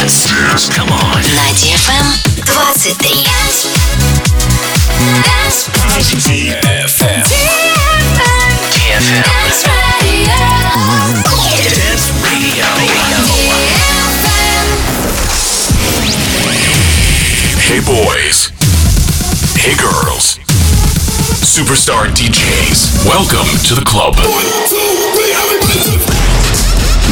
dance. Come on. На DFM 23. DFM. DFM. Dance Radio. Hey boys. Hey girls. Superstar DJs. Welcome to the club.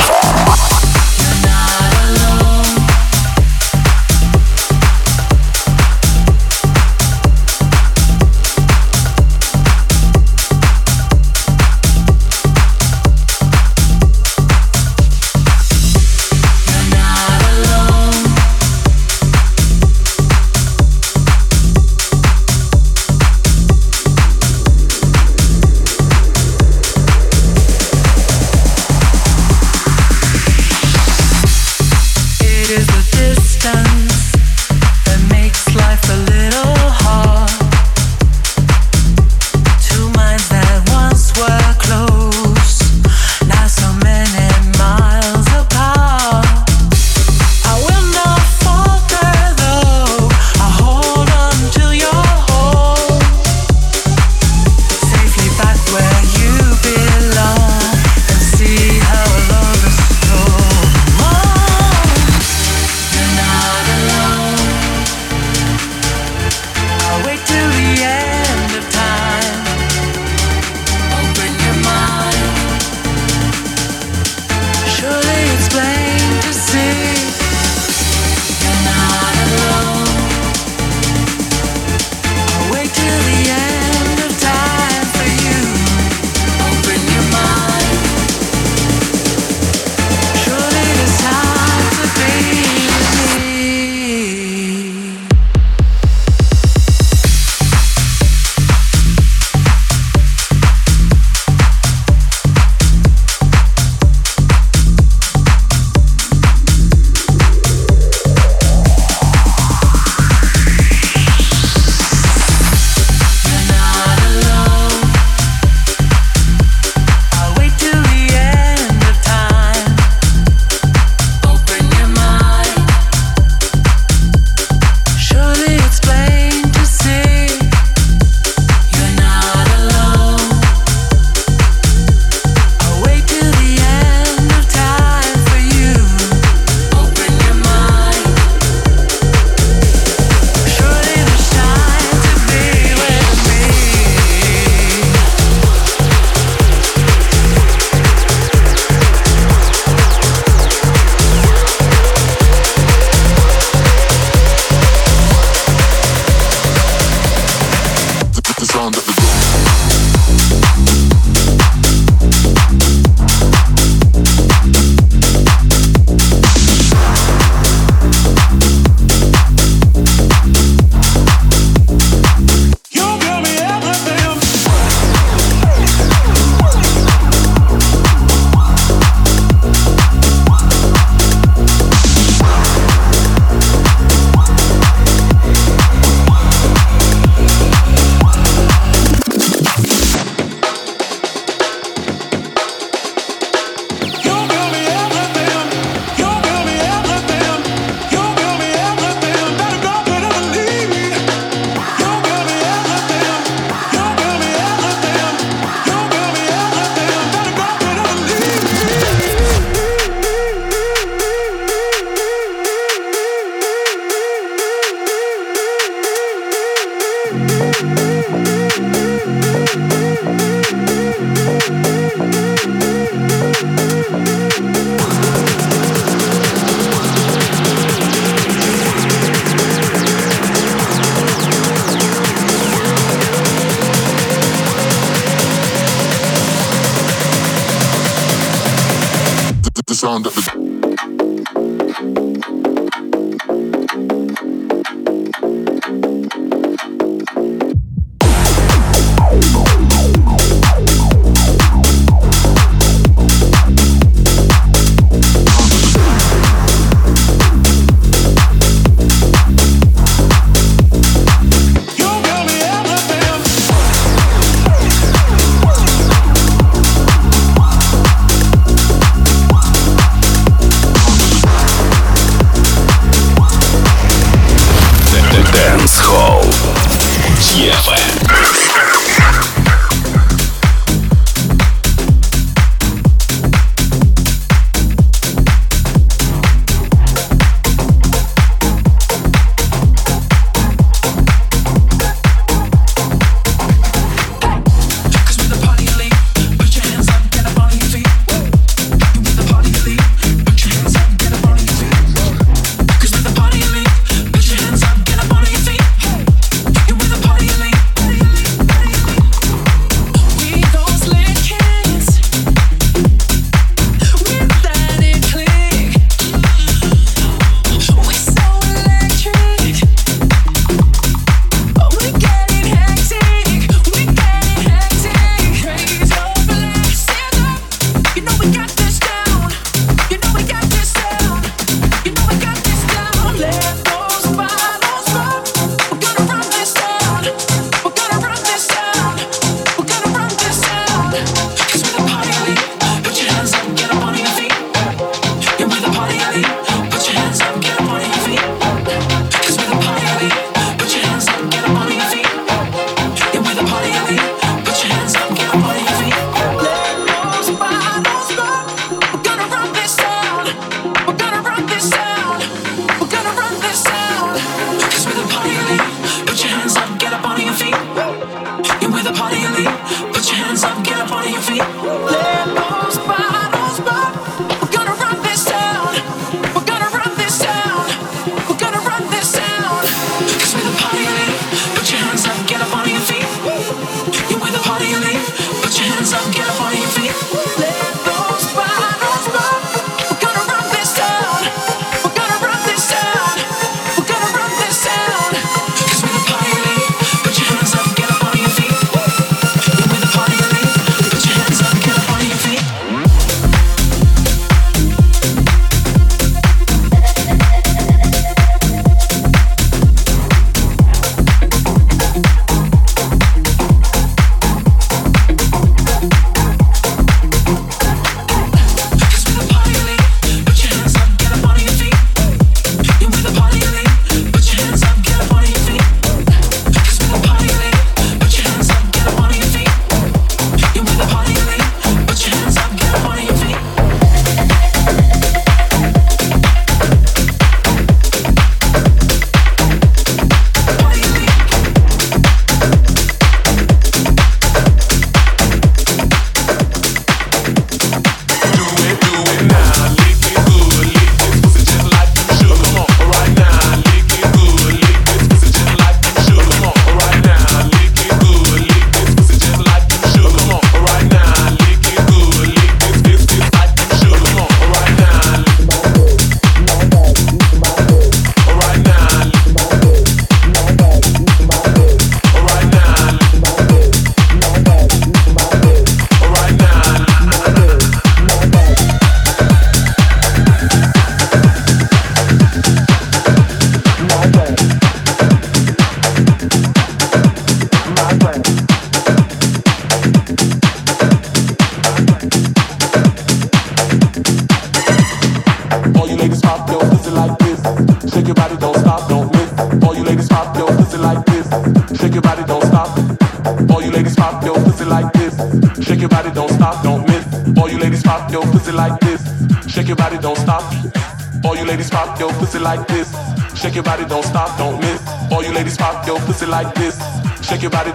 Yeah.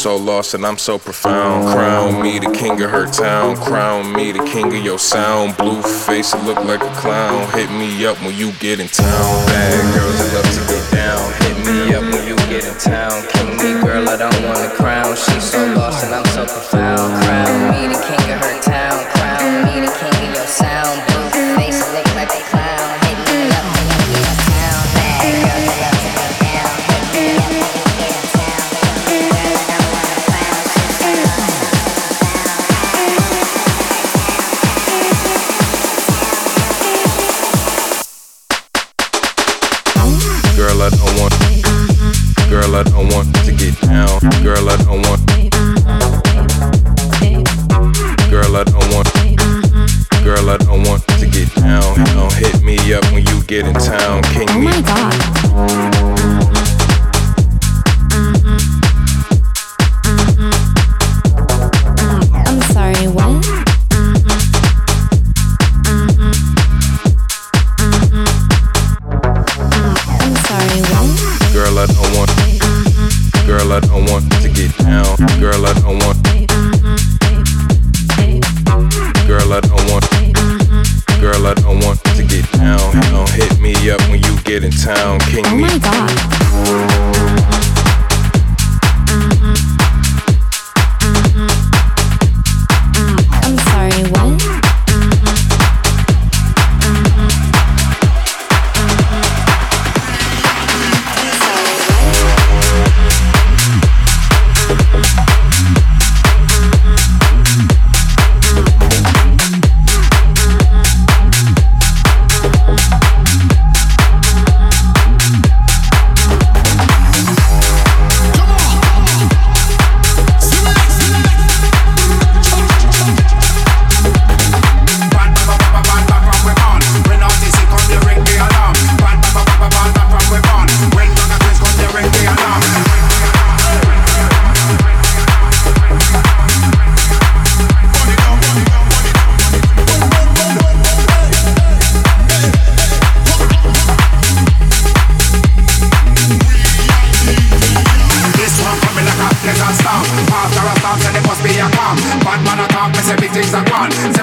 So lost and I'm so profound. Crown me the king of her town. Crown me the king of your sound. Blue face, look like a clown. Hit me up when you get in town. Bad girls that love to get down. Hit me up when you get in town. King me, girl, I don't want the crown. She's so lost and I'm so profound. Crown me the king of her town. Don't want to get down. Girl, I don't want.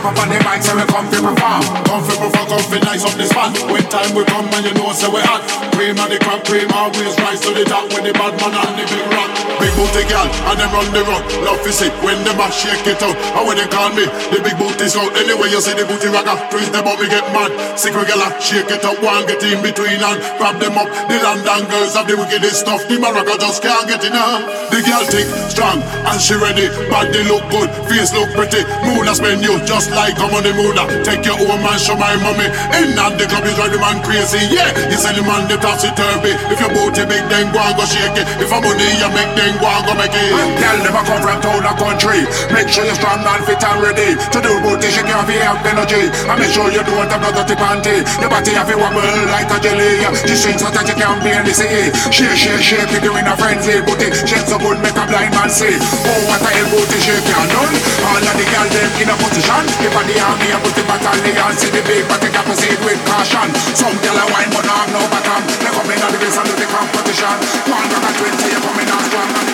Up on the mic, say we come to perform. Come fi perform, come fi nice up the spot When time we come and you know say we hot Cream of the crop, cream always rise to the top With the bad man and the big rock. Big booty girl and them run the rock. Love to see when them a shake it out. How when they call me, the big booty out. Anyway you see the booty rocker Twist them up, me get mad. Secret girl shake it up One get in between and grab them up. The London girls have the wickedest stuff. The Morocco just can't get enough. The girl thick, strong and she ready. Body look good, face look pretty. Moon a spend you just like I'm on the moon Take your own man, show my mommy. In and the club drive the man crazy. Yeah, you sell the man the topsy-turvy If your booty big then go and go shake it If a money you make then go and go make it Girl, never come from town or country. Make sure you're strong and fit and ready. To do booty, shake your have energy. And make sure you don't have no dirty panty. Your body have a wobble like a jelly. The strings so that you can't barely see. Shake, shake, shake it doing a frenzy. Booty, shake so good, make a blind man see. Oh, what a hell booty shake you done. All of the girls them in a position. If I the army, I put the battalion. See the big, but they got proceed with caution. Some girl a wine, but not have no bottom. Come in on the base do the competition. One rock at 20, you coming on strong. And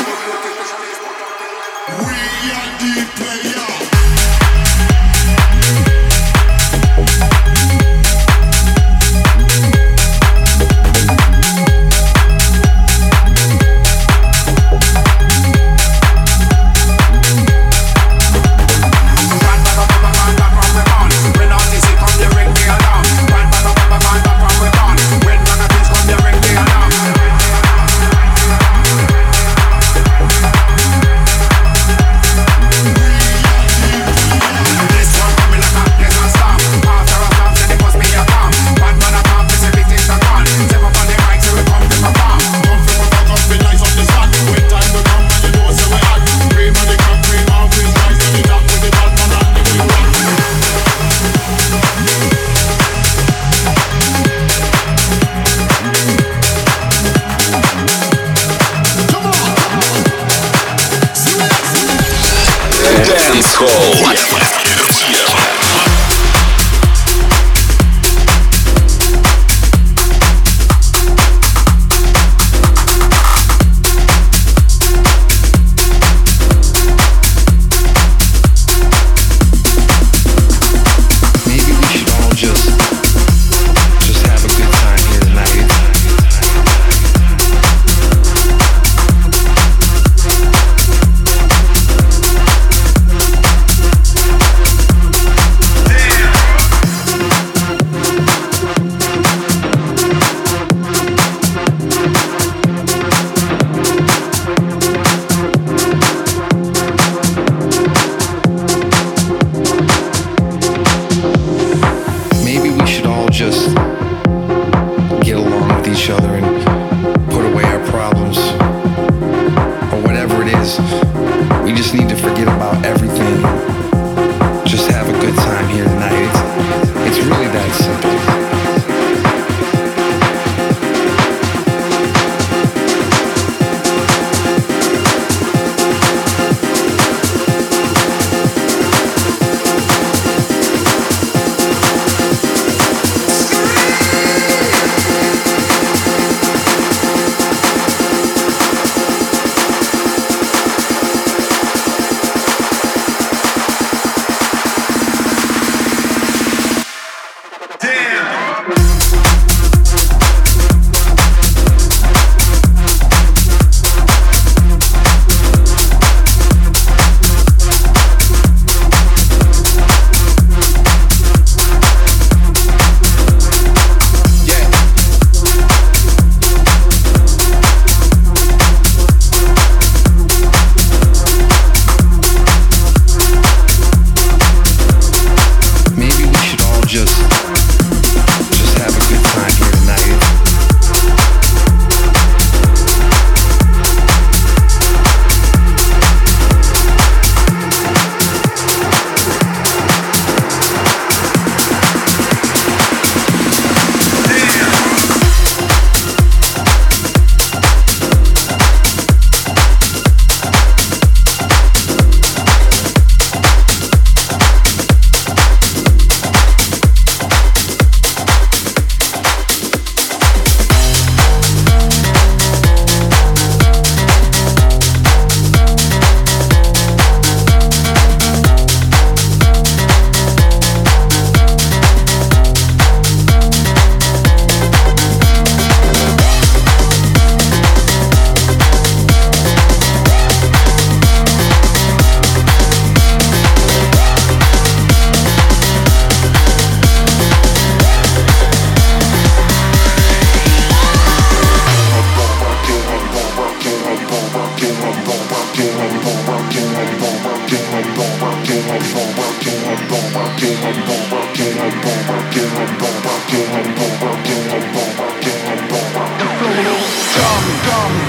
Dumb, dumb.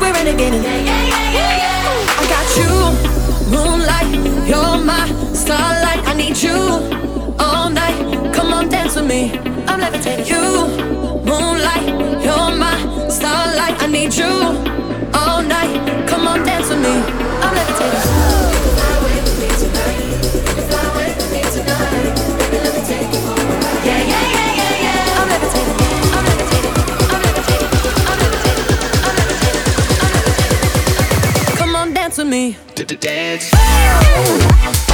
we're in Yeah, yeah. I got you, moonlight, you're my starlight. I need you all night. Come on, dance with me. I'm levitating. You, moonlight, you're my starlight. I need you all night. Come on, dance with me. I'm levitating. to dance.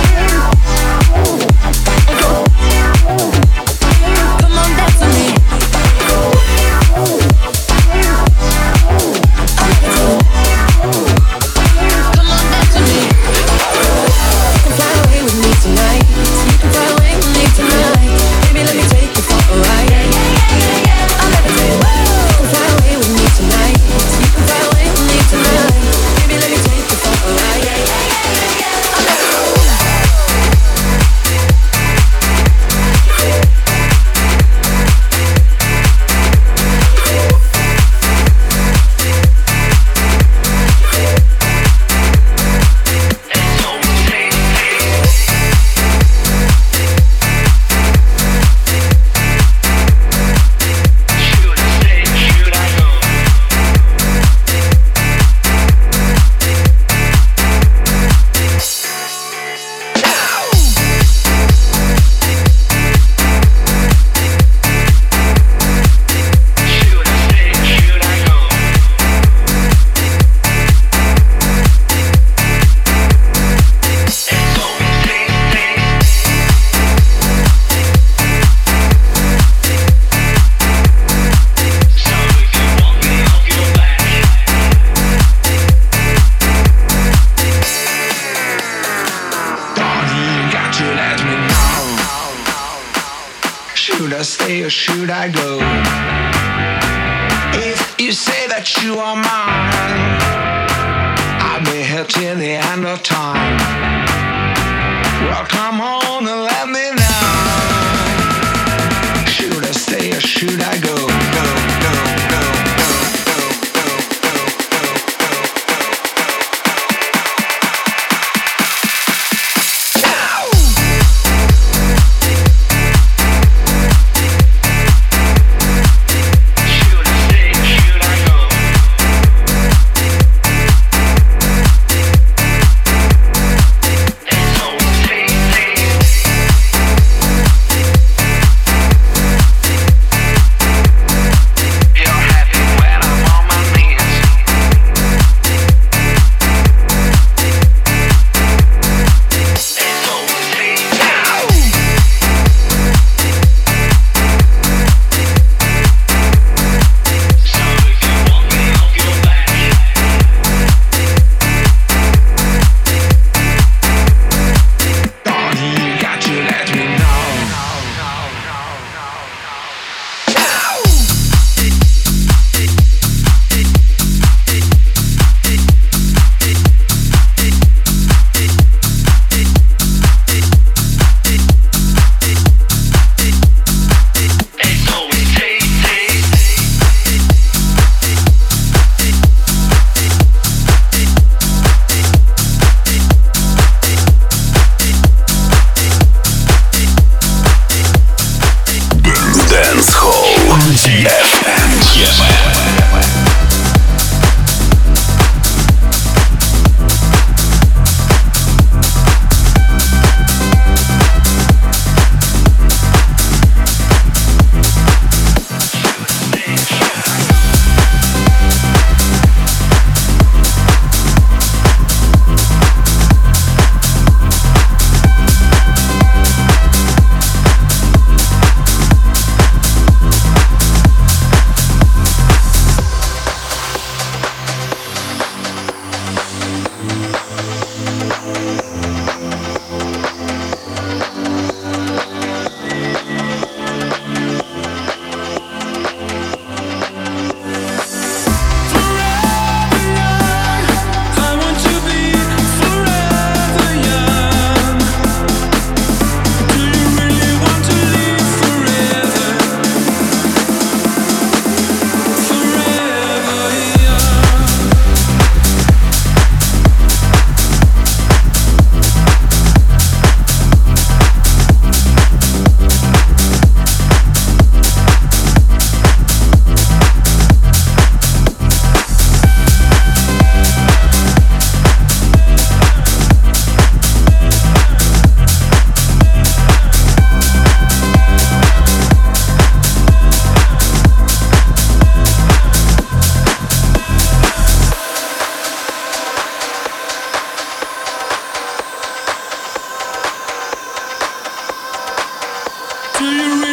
Or should I go? If you say that you are mine, I'll be here till the end of time. Well, come on Do you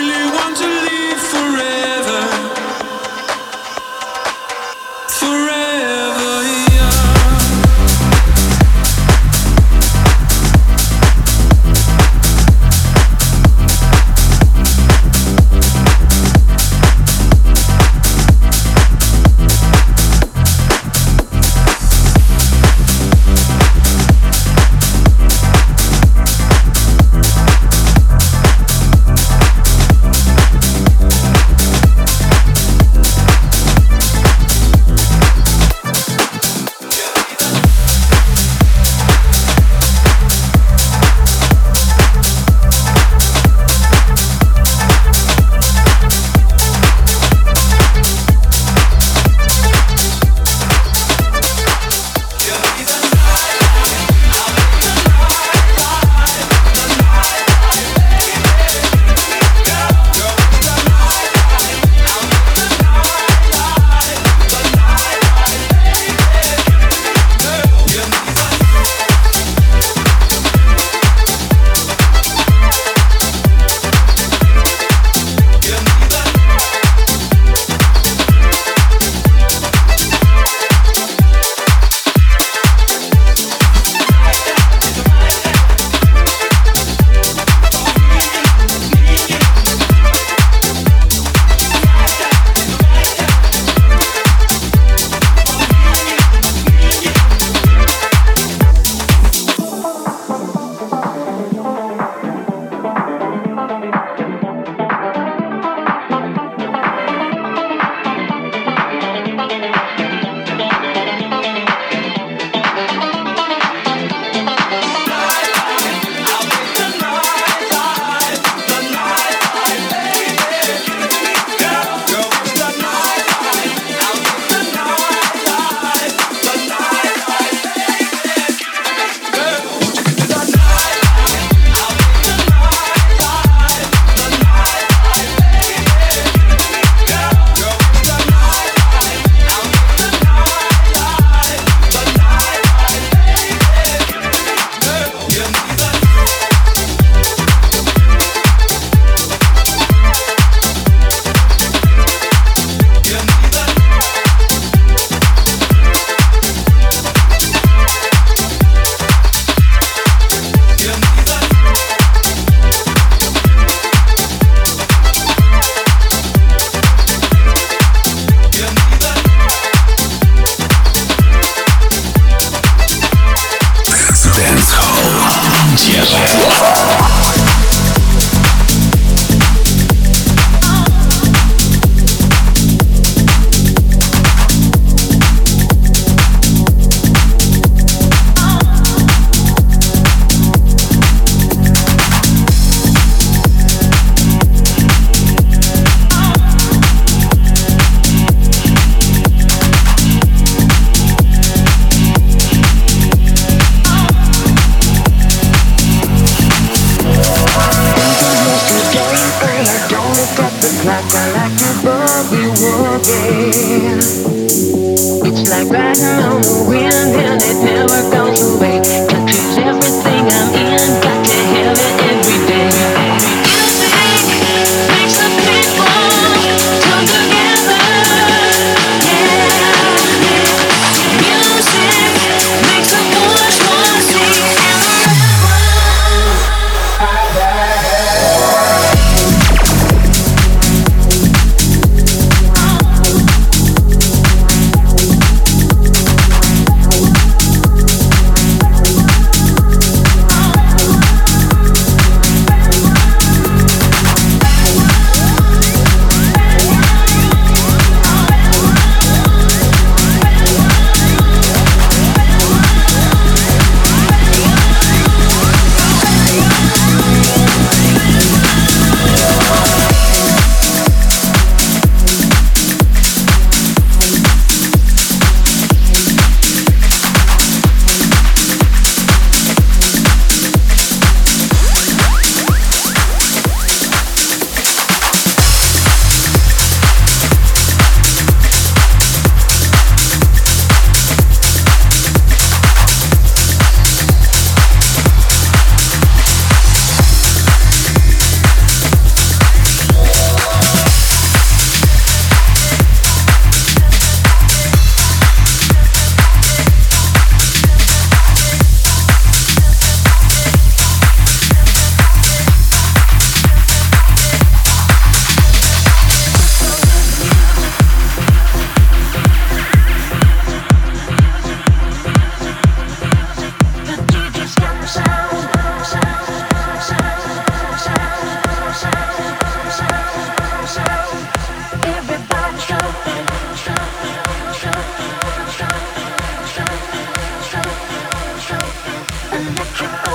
you.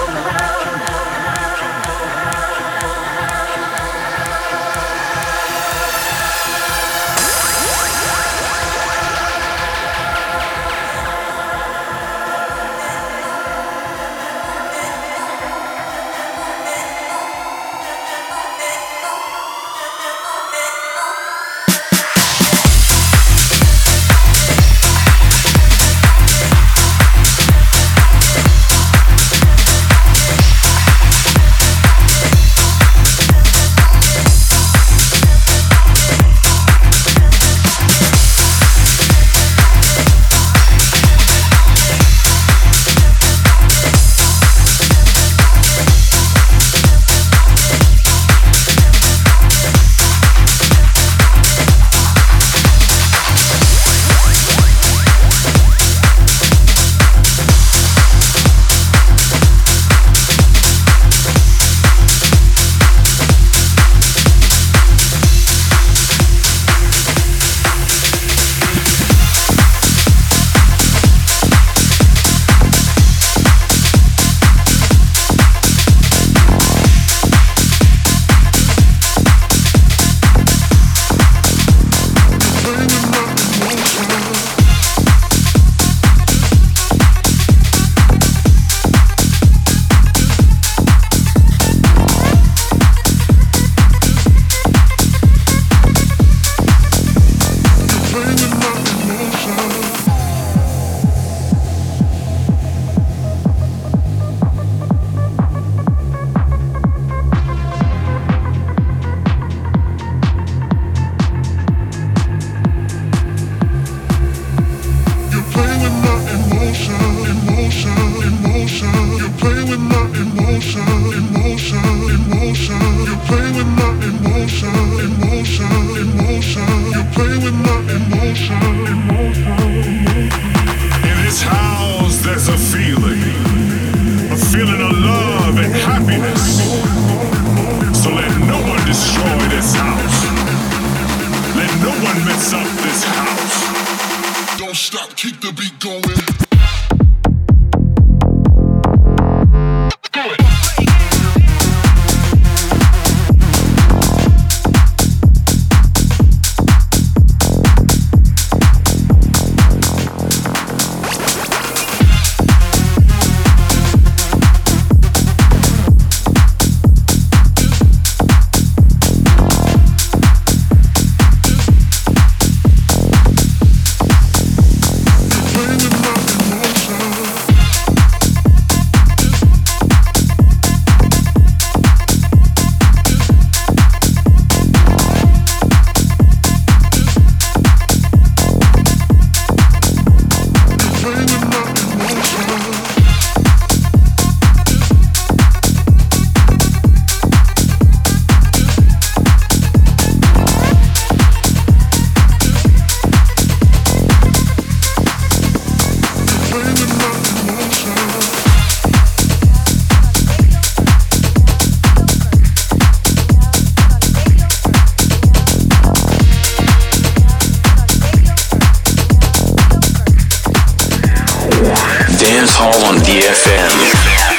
Dance Hall on DFM.